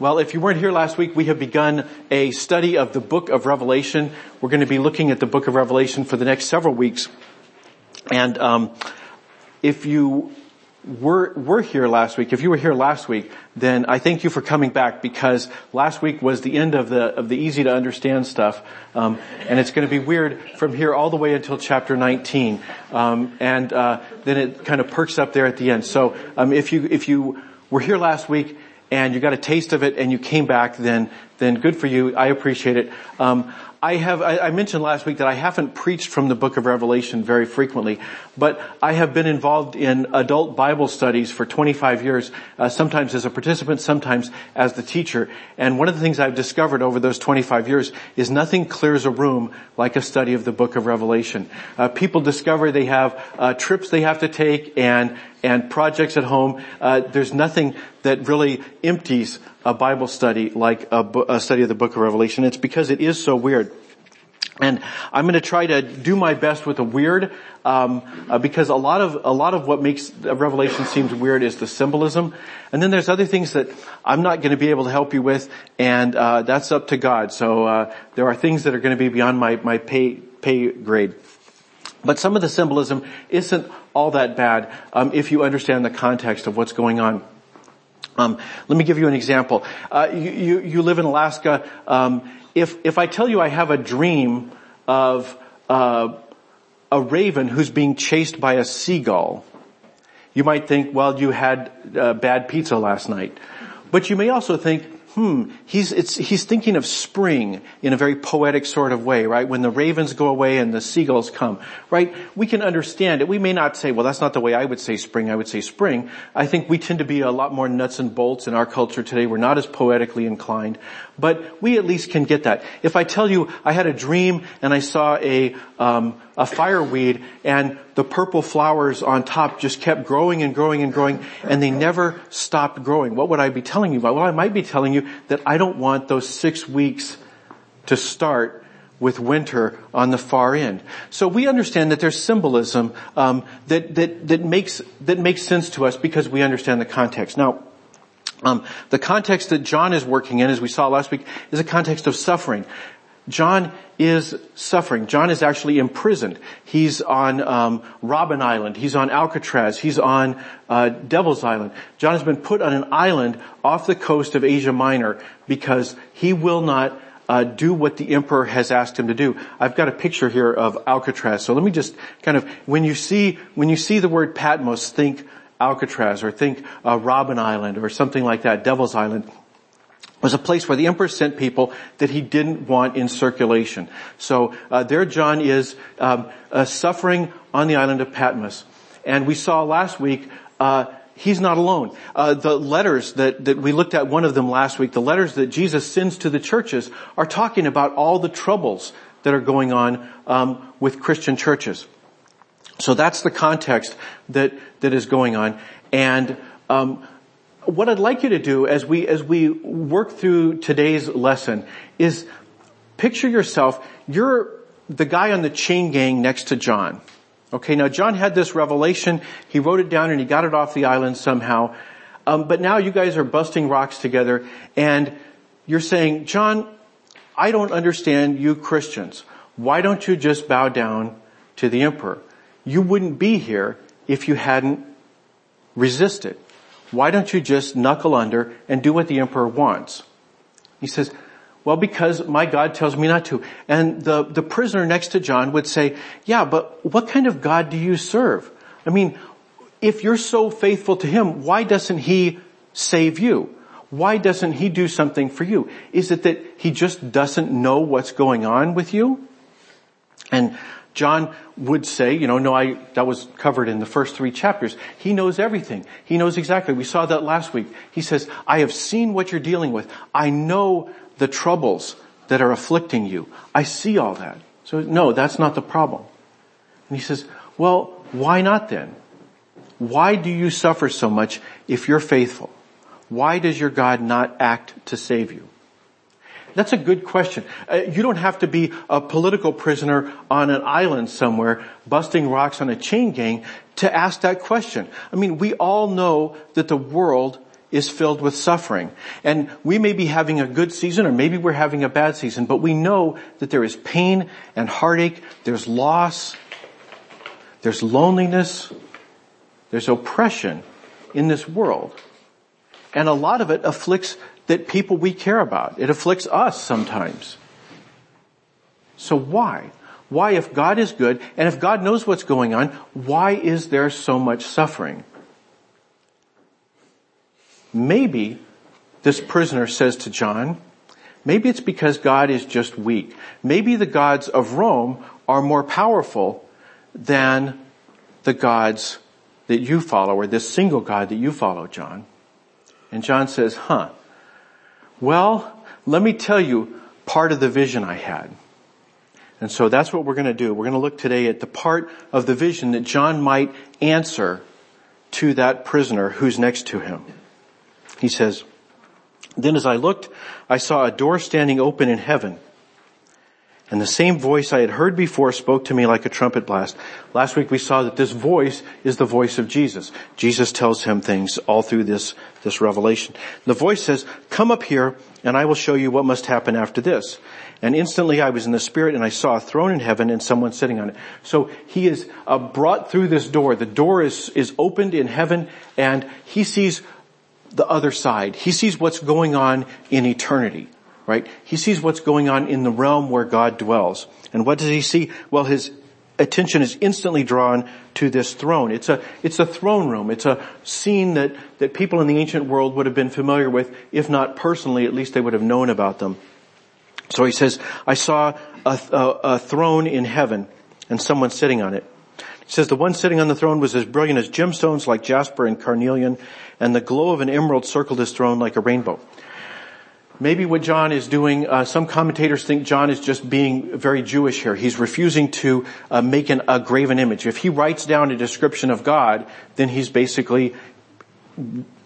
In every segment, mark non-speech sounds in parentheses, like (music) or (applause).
Well, if you weren't here last week, we have begun a study of the book of Revelation. We're going to be looking at the book of Revelation for the next several weeks. And um, if you were, were here last week, if you were here last week, then I thank you for coming back because last week was the end of the of the easy to understand stuff, um, and it's going to be weird from here all the way until chapter 19, um, and uh, then it kind of perks up there at the end. So um, if you if you were here last week and you got a taste of it and you came back, then then good for you. I appreciate it. Um, I have, I, I, mentioned last week that I haven't preached from the book of Revelation very frequently, but I have been involved in adult Bible studies for 25 years, uh, sometimes as a participant, sometimes as the teacher. And one of the things I've discovered over those 25 years is nothing clears a room like a study of the book of Revelation. Uh, people discover they have uh, trips they have to take and and projects at home. Uh, there's nothing that really empties a Bible study like a, a study of the book of Revelation. It's because it is so weird. And I'm going to try to do my best with the weird, um, uh, because a lot of a lot of what makes Revelation seems weird is the symbolism, and then there's other things that I'm not going to be able to help you with, and uh, that's up to God. So uh, there are things that are going to be beyond my my pay pay grade. But some of the symbolism isn't all that bad um, if you understand the context of what's going on. Um, let me give you an example. Uh, you, you, you, live in Alaska. Um, if if I tell you I have a dream of uh, a raven who's being chased by a seagull, you might think, well, you had uh, bad pizza last night. But you may also think, hmm, he's, he's thinking of spring in a very poetic sort of way, right? When the ravens go away and the seagulls come, right? We can understand it. We may not say, well, that's not the way I would say spring. I would say spring. I think we tend to be a lot more nuts and bolts in our culture today. We're not as poetically inclined, but we at least can get that. If I tell you I had a dream and I saw a, um, a fireweed and the purple flowers on top just kept growing and growing and growing and they never stopped growing. What would I be telling you? Well, I might be telling you that I don't want those six weeks to start with winter on the far end. So we understand that there's symbolism um, that that that makes that makes sense to us because we understand the context. Now, um, the context that John is working in, as we saw last week, is a context of suffering. John is suffering. John is actually imprisoned. He's on um, Island. He's on Alcatraz. He's on uh, Devil's Island. John has been put on an island off the coast of Asia Minor because he will not uh, do what the emperor has asked him to do. I've got a picture here of Alcatraz. So let me just kind of when you see when you see the word Patmos, think Alcatraz or think uh, Island or something like that, Devil's Island was a place where the emperor sent people that he didn't want in circulation. So uh, there John is um, uh, suffering on the island of Patmos. And we saw last week uh, he's not alone. Uh, the letters that, that we looked at one of them last week, the letters that Jesus sends to the churches are talking about all the troubles that are going on um, with Christian churches. So that's the context that that is going on. And um, what I'd like you to do as we, as we work through today's lesson is picture yourself, you're the guy on the chain gang next to John. Okay, now John had this revelation, he wrote it down and he got it off the island somehow. Um, but now you guys are busting rocks together and you're saying, John, I don't understand you Christians. Why don't you just bow down to the emperor? You wouldn't be here if you hadn't resisted. Why don't you just knuckle under and do what the emperor wants? He says, well, because my God tells me not to. And the, the prisoner next to John would say, yeah, but what kind of God do you serve? I mean, if you're so faithful to him, why doesn't he save you? Why doesn't he do something for you? Is it that he just doesn't know what's going on with you? And John would say, you know, no, I, that was covered in the first three chapters. He knows everything. He knows exactly. We saw that last week. He says, I have seen what you're dealing with. I know the troubles that are afflicting you. I see all that. So no, that's not the problem. And he says, well, why not then? Why do you suffer so much if you're faithful? Why does your God not act to save you? That's a good question. Uh, you don't have to be a political prisoner on an island somewhere busting rocks on a chain gang to ask that question. I mean, we all know that the world is filled with suffering. And we may be having a good season or maybe we're having a bad season, but we know that there is pain and heartache, there's loss, there's loneliness, there's oppression in this world. And a lot of it afflicts that people we care about. It afflicts us sometimes. So why? Why if God is good and if God knows what's going on, why is there so much suffering? Maybe this prisoner says to John, maybe it's because God is just weak. Maybe the gods of Rome are more powerful than the gods that you follow or this single God that you follow, John. And John says, huh, well, let me tell you part of the vision I had. And so that's what we're going to do. We're going to look today at the part of the vision that John might answer to that prisoner who's next to him. He says, Then as I looked, I saw a door standing open in heaven. And the same voice I had heard before spoke to me like a trumpet blast. Last week we saw that this voice is the voice of Jesus. Jesus tells him things all through this, this revelation. The voice says, come up here and I will show you what must happen after this. And instantly I was in the spirit and I saw a throne in heaven and someone sitting on it. So he is uh, brought through this door. The door is, is opened in heaven and he sees the other side. He sees what's going on in eternity, right? He sees what's going on in the realm where God dwells. And what does he see? Well, his attention is instantly drawn to this throne. It's a, it's a throne room. It's a scene that, that people in the ancient world would have been familiar with, if not personally, at least they would have known about them. So he says, I saw a, a, a throne in heaven and someone sitting on it. He says the one sitting on the throne was as brilliant as gemstones like jasper and carnelian, and the glow of an emerald circled his throne like a rainbow. Maybe what John is doing, uh, some commentators think John is just being very Jewish here. He's refusing to uh, make an, a graven image. If he writes down a description of God, then he's basically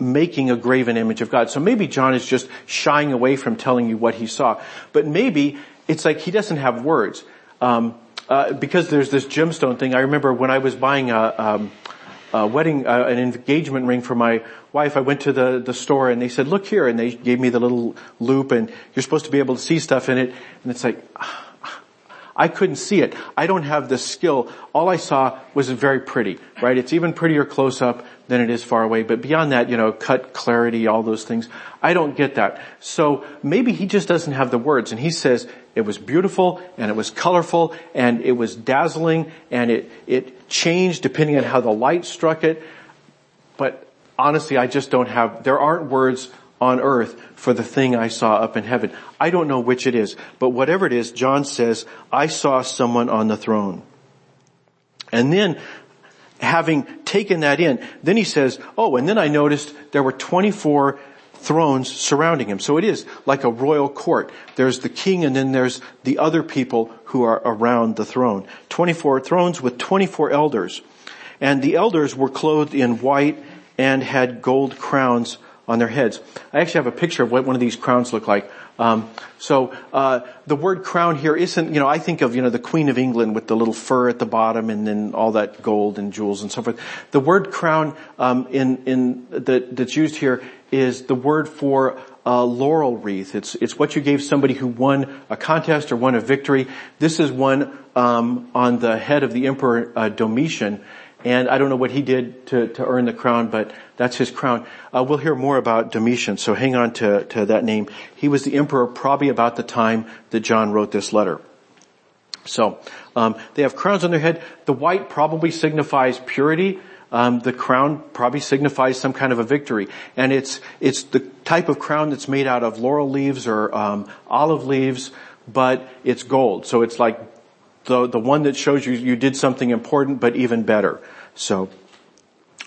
making a graven image of God. So maybe John is just shying away from telling you what he saw. But maybe it's like he doesn't have words. Um, uh, because there's this gemstone thing. I remember when I was buying a, um, a wedding, uh, an engagement ring for my wife, I went to the, the store and they said, look here, and they gave me the little loupe and you're supposed to be able to see stuff in it. And it's like, I couldn't see it. I don't have the skill. All I saw was very pretty, right? It's even prettier close up than it is far away. But beyond that, you know, cut, clarity, all those things, I don't get that. So maybe he just doesn't have the words and he says it was beautiful and it was colorful and it was dazzling and it, it changed depending on how the light struck it. But honestly, I just don't have, there aren't words on earth for the thing I saw up in heaven. I don't know which it is, but whatever it is, John says, I saw someone on the throne. And then, having taken that in, then he says, oh, and then I noticed there were 24 thrones surrounding him. So it is like a royal court. There's the king and then there's the other people who are around the throne. 24 thrones with 24 elders. And the elders were clothed in white and had gold crowns on their heads. I actually have a picture of what one of these crowns look like. Um, so uh, the word crown here isn't, you know, I think of you know the Queen of England with the little fur at the bottom and then all that gold and jewels and so forth. The word crown um, in in that that's used here is the word for a laurel wreath. It's it's what you gave somebody who won a contest or won a victory. This is one um, on the head of the Emperor uh, Domitian and I don't know what he did to, to earn the crown, but that's his crown. Uh, we'll hear more about Domitian, so hang on to, to that name. He was the emperor probably about the time that John wrote this letter. So um, they have crowns on their head. The white probably signifies purity. Um, the crown probably signifies some kind of a victory, and it's it's the type of crown that's made out of laurel leaves or um, olive leaves, but it's gold. So it's like the, the one that shows you you did something important, but even better. So,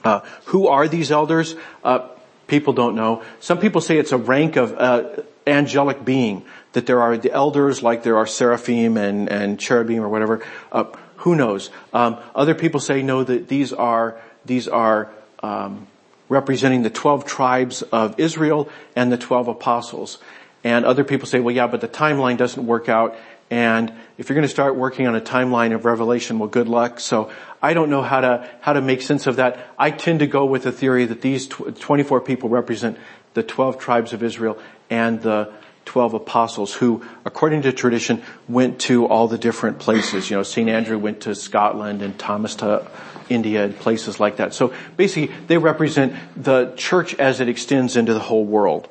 uh, who are these elders? Uh, people don't know. Some people say it's a rank of uh, angelic being. That there are the elders, like there are seraphim and and cherubim or whatever. Uh, who knows? Um, other people say no. That these are these are um, representing the twelve tribes of Israel and the twelve apostles. And other people say, well, yeah, but the timeline doesn't work out And if you're going to start working on a timeline of Revelation, well, good luck. So I don't know how to, how to make sense of that. I tend to go with the theory that these 24 people represent the 12 tribes of Israel and the 12 apostles who, according to tradition, went to all the different places. You know, St. Andrew went to Scotland and Thomas to India and places like that. So basically, they represent the church as it extends into the whole world.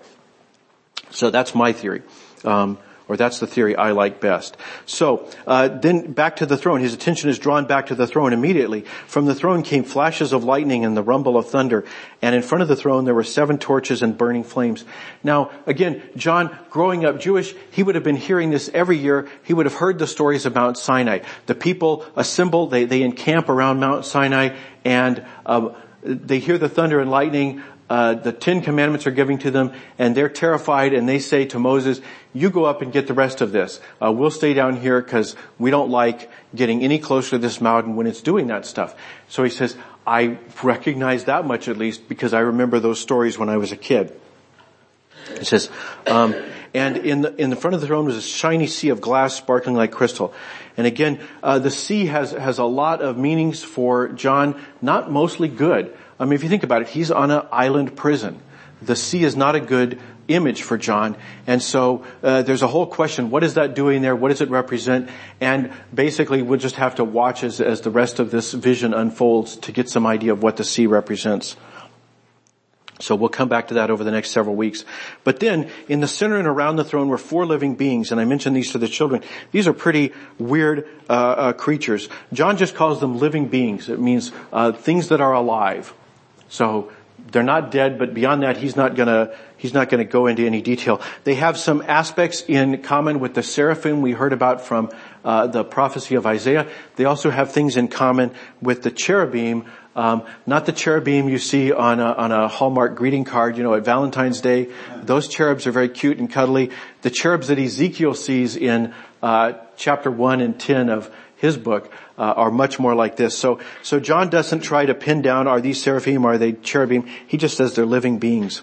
So that's my theory. Um, or that's the theory I like best. So, uh, then back to the throne. His attention is drawn back to the throne immediately. From the throne came flashes of lightning and the rumble of thunder. And in front of the throne there were seven torches and burning flames. Now, again, John, growing up Jewish, he would have been hearing this every year. He would have heard the stories about Mount Sinai. The people assemble, they, they encamp around Mount Sinai, and uh, they hear the thunder and lightning uh, the Ten Commandments are giving to them, and they're terrified, and they say to Moses, "You go up and get the rest of this. Uh, we'll stay down here because we don't like getting any closer to this mountain when it's doing that stuff." So he says, "I recognize that much at least because I remember those stories when I was a kid." He says, um, and in the in the front of the throne was a shiny sea of glass sparkling like crystal. And again, uh, the sea has has a lot of meanings for John, not mostly good. I mean, if you think about it, he's on an island prison. The sea is not a good image for John. And so uh, there's a whole question, what is that doing there? What does it represent? And basically we'll just have to watch as, as the rest of this vision unfolds to get some idea of what the sea represents. So we'll come back to that over the next several weeks. But then, in the center and around the throne were four living beings, and I mentioned these to the children. These are pretty weird uh, uh, creatures. John just calls them living beings. It means uh, things that are alive. So they're not dead, but beyond that, he's not gonna, he's not gonna go into any detail. They have some aspects in common with the seraphim we heard about from uh, the prophecy of Isaiah. They also have things in common with the cherubim, um, not the cherubim you see on a, on a Hallmark greeting card, you know, at Valentine's Day. Those cherubs are very cute and cuddly. The cherubs that Ezekiel sees in uh, chapter one and ten of his book uh, are much more like this. So, so John doesn't try to pin down, are these seraphim, are they cherubim? He just says they're living beings.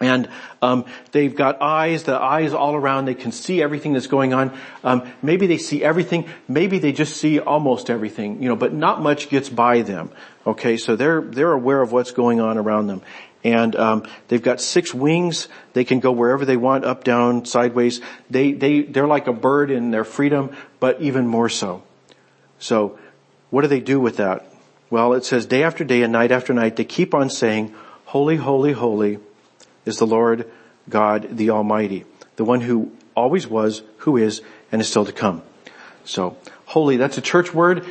And um, they've got eyes, the eyes all around. They can see everything that's going on. Um, maybe they see everything. Maybe they just see almost everything. You know, but not much gets by them. Okay, so they're they're aware of what's going on around them. And um, they've got six wings. They can go wherever they want, up, down, sideways. They they they're like a bird in their freedom, but even more so. So what do they do with that? Well, it says day after day and night after night, they keep on saying, holy, holy, holy is the Lord God, the Almighty, the one who always was, who is, and is still to come. So, holy, that's a church word.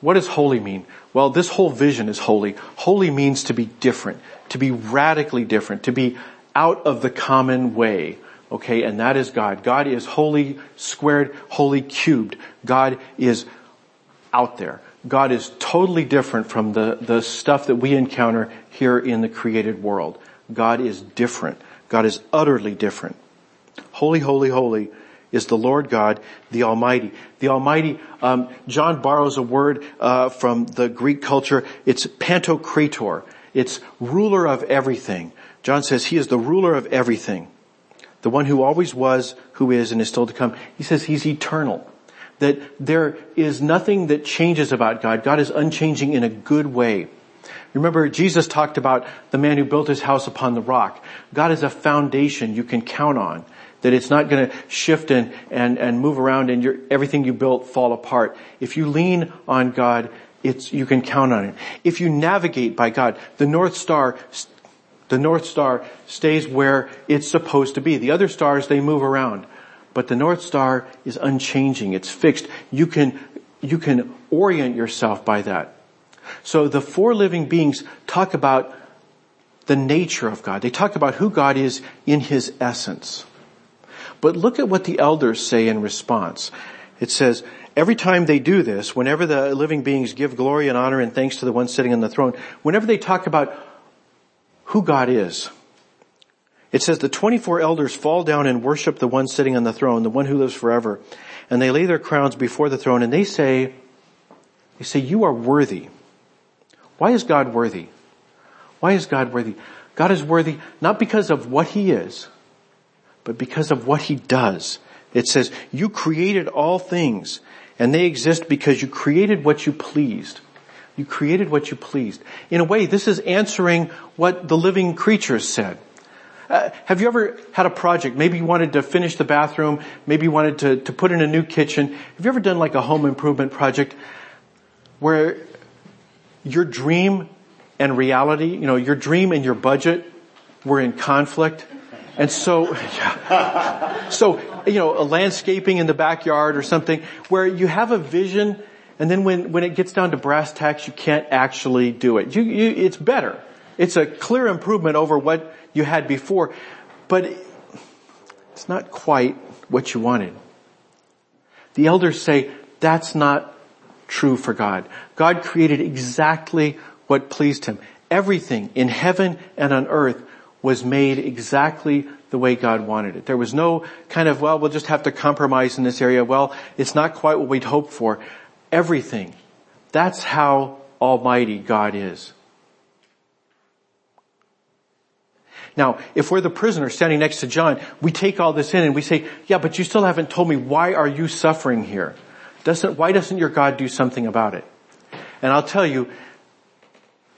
What does holy mean? Well, this whole vision is holy. Holy means to be different, to be radically different, to be out of the common way. Okay, and that is God. God is holy squared, holy cubed. God is out there. God is totally different from the, the stuff that we encounter here in the created world. God is different. God is utterly different. Holy, holy, holy is the Lord God, the Almighty. The Almighty, um, John borrows a word uh, from the Greek culture. It's pantocrator. It's ruler of everything. John says he is the ruler of everything. The one who always was, who is, and is still to come. He says he's eternal that there is nothing that changes about God. God is unchanging in a good way. Remember, Jesus talked about the man who built his house upon the rock. God is a foundation you can count on. That it's not going to shift and, and, and move around and your, everything you built fall apart. If you lean on God, it's, you can count on it. If you navigate by God, the North Star, the North Star stays where it's supposed to be. The other stars, they move around. But the North Star is unchanging. It's fixed. You can, you can orient yourself by that. So the four living beings talk about the nature of God. They talk about who God is in His essence. But look at what the elders say in response. It says, every time they do this, whenever the living beings give glory and honor and thanks to the one sitting on the throne, whenever they talk about who God is, it says the 24 elders fall down and worship the one sitting on the throne, the one who lives forever. And they lay their crowns before the throne and they say, they say, you are worthy. Why is God worthy? Why is God worthy? God is worthy not because of what he is, but because of what he does. It says, you created all things and they exist because you created what you pleased. You created what you pleased. In a way, this is answering what the living creatures said. Uh, have you ever had a project? Maybe you wanted to finish the bathroom. Maybe you wanted to, to put in a new kitchen. Have you ever done like a home improvement project where your dream and reality, you know, your dream and your budget were in conflict? And so, (laughs) yeah. so, you know, a landscaping in the backyard or something where you have a vision and then when, when it gets down to brass tacks, you can't actually do it. You, you, it's better. It's a clear improvement over what you had before, but it's not quite what you wanted. The elders say that's not true for God. God created exactly what pleased Him. Everything in heaven and on earth was made exactly the way God wanted it. There was no kind of, well, we'll just have to compromise in this area. Well, it's not quite what we'd hoped for. Everything. That's how almighty God is. Now, if we're the prisoner standing next to John, we take all this in and we say, yeah, but you still haven't told me why are you suffering here? Doesn't, why doesn't your God do something about it? And I'll tell you,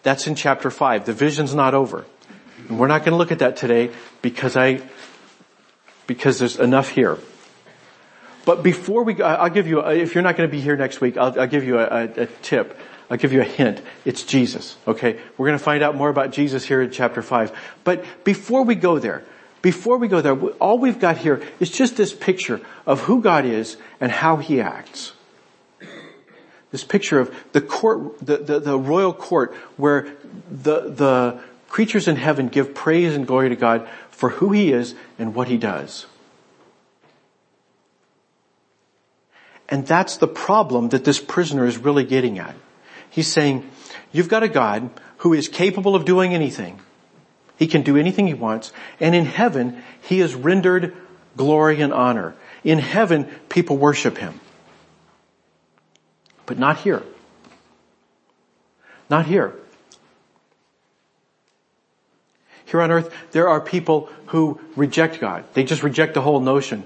that's in chapter five. The vision's not over. And we're not going to look at that today because I, because there's enough here. But before we, I'll give you, if you're not going to be here next week, I'll, I'll give you a, a, tip. I'll give you a hint. It's Jesus. Okay. We're going to find out more about Jesus here in chapter five. But before we go there, before we go there, all we've got here is just this picture of who God is and how he acts. This picture of the court, the, the, the royal court where the, the creatures in heaven give praise and glory to God for who he is and what he does. And that's the problem that this prisoner is really getting at. He's saying, you've got a God who is capable of doing anything. He can do anything he wants. And in heaven, he is rendered glory and honor. In heaven, people worship him. But not here. Not here. Here on earth, there are people who reject God. They just reject the whole notion.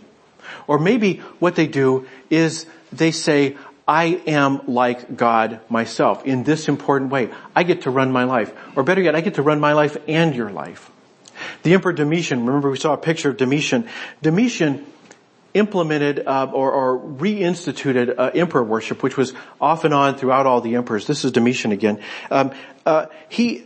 Or maybe what they do is they say, I am like God myself in this important way. I get to run my life. Or better yet, I get to run my life and your life. The Emperor Domitian, remember we saw a picture of Domitian. Domitian implemented uh, or, or, reinstituted uh, emperor worship, which was off and on throughout all the emperors. This is Domitian again. Um, uh, he,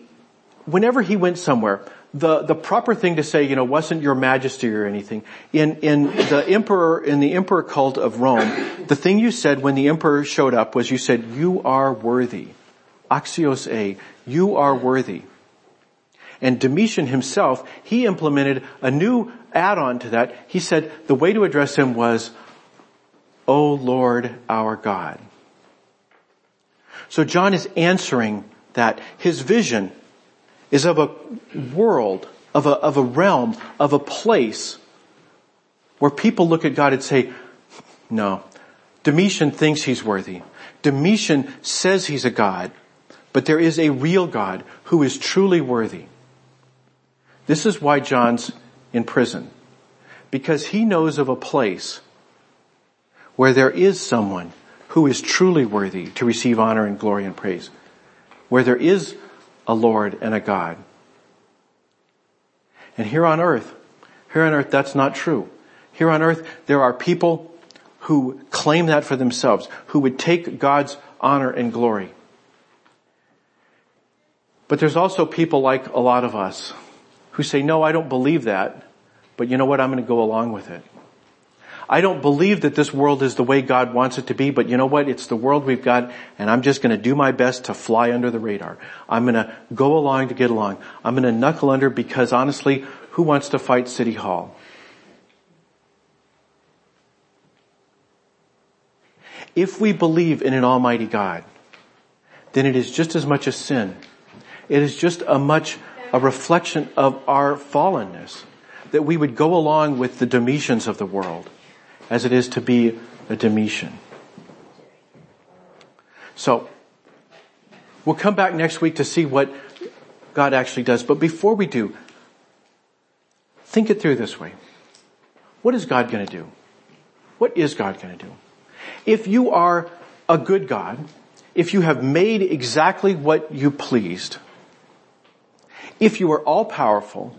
whenever he went somewhere, the, the proper thing to say, you know, wasn't your majesty or anything. In, in the emperor, in the emperor cult of Rome, the thing you said when the emperor showed up was you said, you are worthy. Axios ei, you are worthy. And Domitian himself, he implemented a new add-on to that. He said the way to address him was, O Lord our God. So John is answering that. His vision is of a world, of a, of a realm, of a place where people look at God and say, no, Domitian thinks he's worthy. Domitian says he's a God, but there is a real God who is truly worthy. This is why John's in prison. Because he knows of a place where there is someone who is truly worthy to receive honor and glory and praise. Where there is a Lord and a God. And here on earth, here on earth, that's not true. Here on earth, there are people who claim that for themselves, who would take God's honor and glory. But there's also people like a lot of us who say, no, I don't believe that, but you know what? I'm going to go along with it. I don't believe that this world is the way God wants it to be, but you know what? It's the world we've got and I'm just to do my best to fly under the radar. I'm to go along to get along. I'm to knuckle under because honestly, who wants to fight City Hall? If we believe in an almighty God, then it is just as much a sin. It is just a much a reflection of our fallenness that we would go along with the Domitians of the world as it is to be a Domitian. So, we'll come back next week to see what God actually does. But before we do, think it through this way. What is God going to do? what is God going to do? If you are a good God, if you have made exactly what you pleased, if you are all powerful,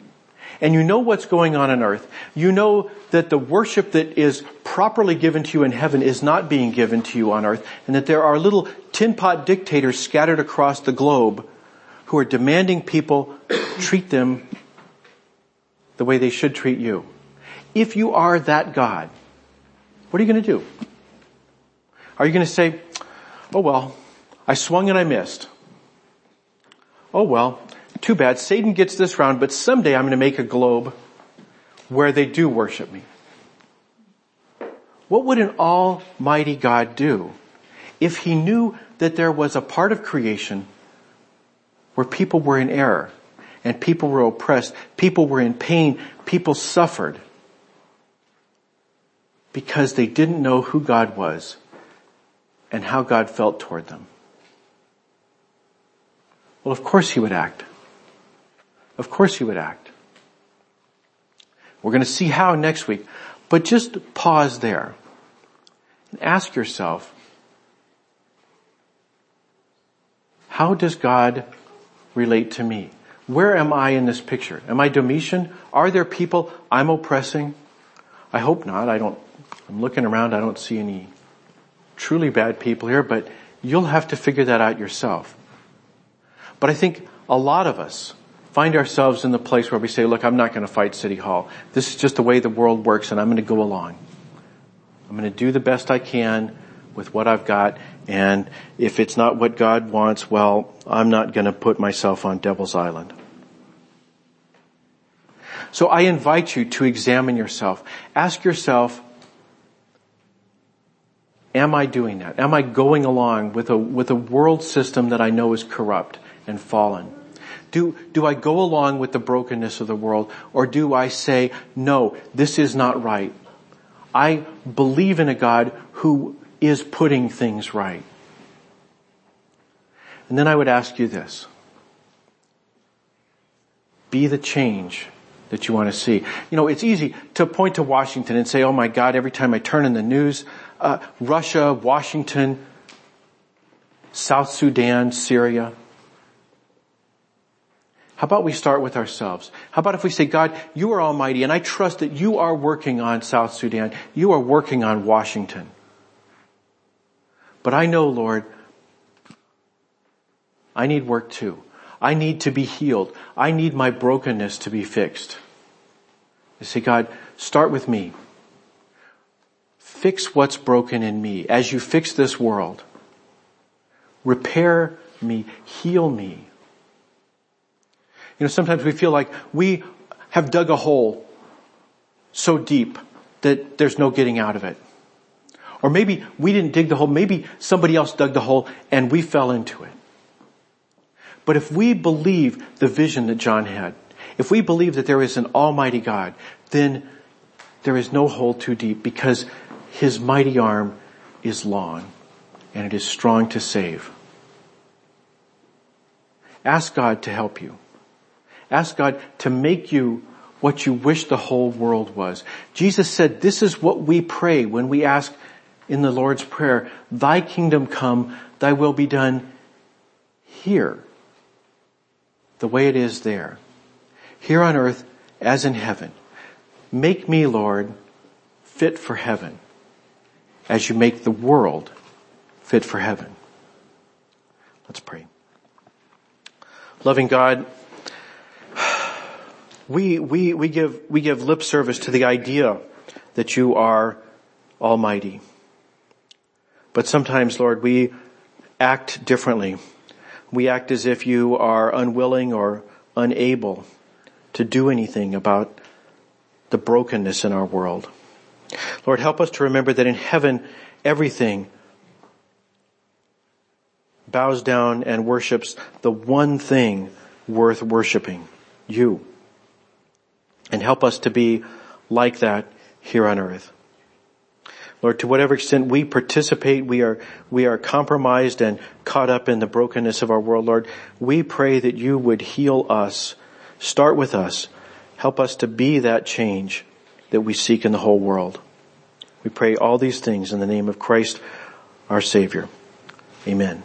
and you know what's going on on earth, you know that the worship that is properly given to you in heaven is not being given to you on earth, and that there are little tin pot dictators scattered across the globe who are demanding people treat them the way they should treat you. If you are that God, what are you going to do? Are you going to say, oh well, I swung and I missed. Oh well, too bad. Satan gets this round, but someday I'm going to make a globe where they do worship me. What would an almighty God do if he knew that there was a part of creation where people were in error and people were oppressed, people were in pain, people suffered because they didn't know who God was and how God felt toward them. Well, of course he would act. Of course he would act. We're going to see how next week, but just pause there and ask yourself, how does God relate to me? Where am I in this picture? Am I Domitian? Are there people I'm oppressing? I hope not. I don't, I'm looking around. I don't see any truly bad people here, but you'll have to figure that out yourself. But I think a lot of us find ourselves in the place where we say, look, I'm not going to fight City Hall. This is just the way the world works and I'm going to go along. I'm going to do the best I can with what I've got and if it's not what God wants, well, I'm not going to put myself on Devil's Island. So I invite you to examine yourself. Ask yourself, am I doing that? Am I going along with a, with a world system that I know is corrupt and fallen? Do, do I go along with the brokenness of the world or do I say, no, this is not right? I believe in a God who is putting things right. And then I would ask you this. Be the change that you want to see. You know, it's easy to point to Washington and say, oh my God, every time I turn in the news, uh, Russia, Washington, South Sudan, Syria. How about we start with ourselves? How about if we say, God, you are almighty and I trust that you are working on South Sudan. You are working on Washington. But I know, Lord, I need work too. I need to be healed. I need my brokenness to be fixed. I say, God, start with me. Fix what's broken in me as you fix this world. Repair me, heal me. You know, sometimes we feel like we have dug a hole so deep that there's no getting out of it. Or maybe we didn't dig the hole, maybe somebody else dug the hole and we fell into it. But if we believe the vision that John had, if we believe that there is an almighty God, then there is no hole too deep because his mighty arm is long and it is strong to save. Ask God to help you. Ask God to make you what you wish the whole world was. Jesus said this is what we pray when we ask in the Lord's Prayer, thy kingdom come, thy will be done here, the way it is there. Here on earth as in heaven. Make me, Lord, fit for heaven as you make the world fit for heaven. Let's pray. Loving God, we, we, we give, we give lip service to the idea that you are almighty. But sometimes, Lord, we act differently. We act as if you are unwilling or unable to do anything about the brokenness in our world. Lord, help us to remember that in heaven, everything bows down and worships the one thing worth worshiping, you. And help us to be like that here on earth. Lord, to whatever extent we participate, we are, we are compromised and caught up in the brokenness of our world, Lord, we pray that you would heal us. Start with us. Help us to be that change that we seek in the whole world. We pray all these things in the name of Christ, our Savior. Amen.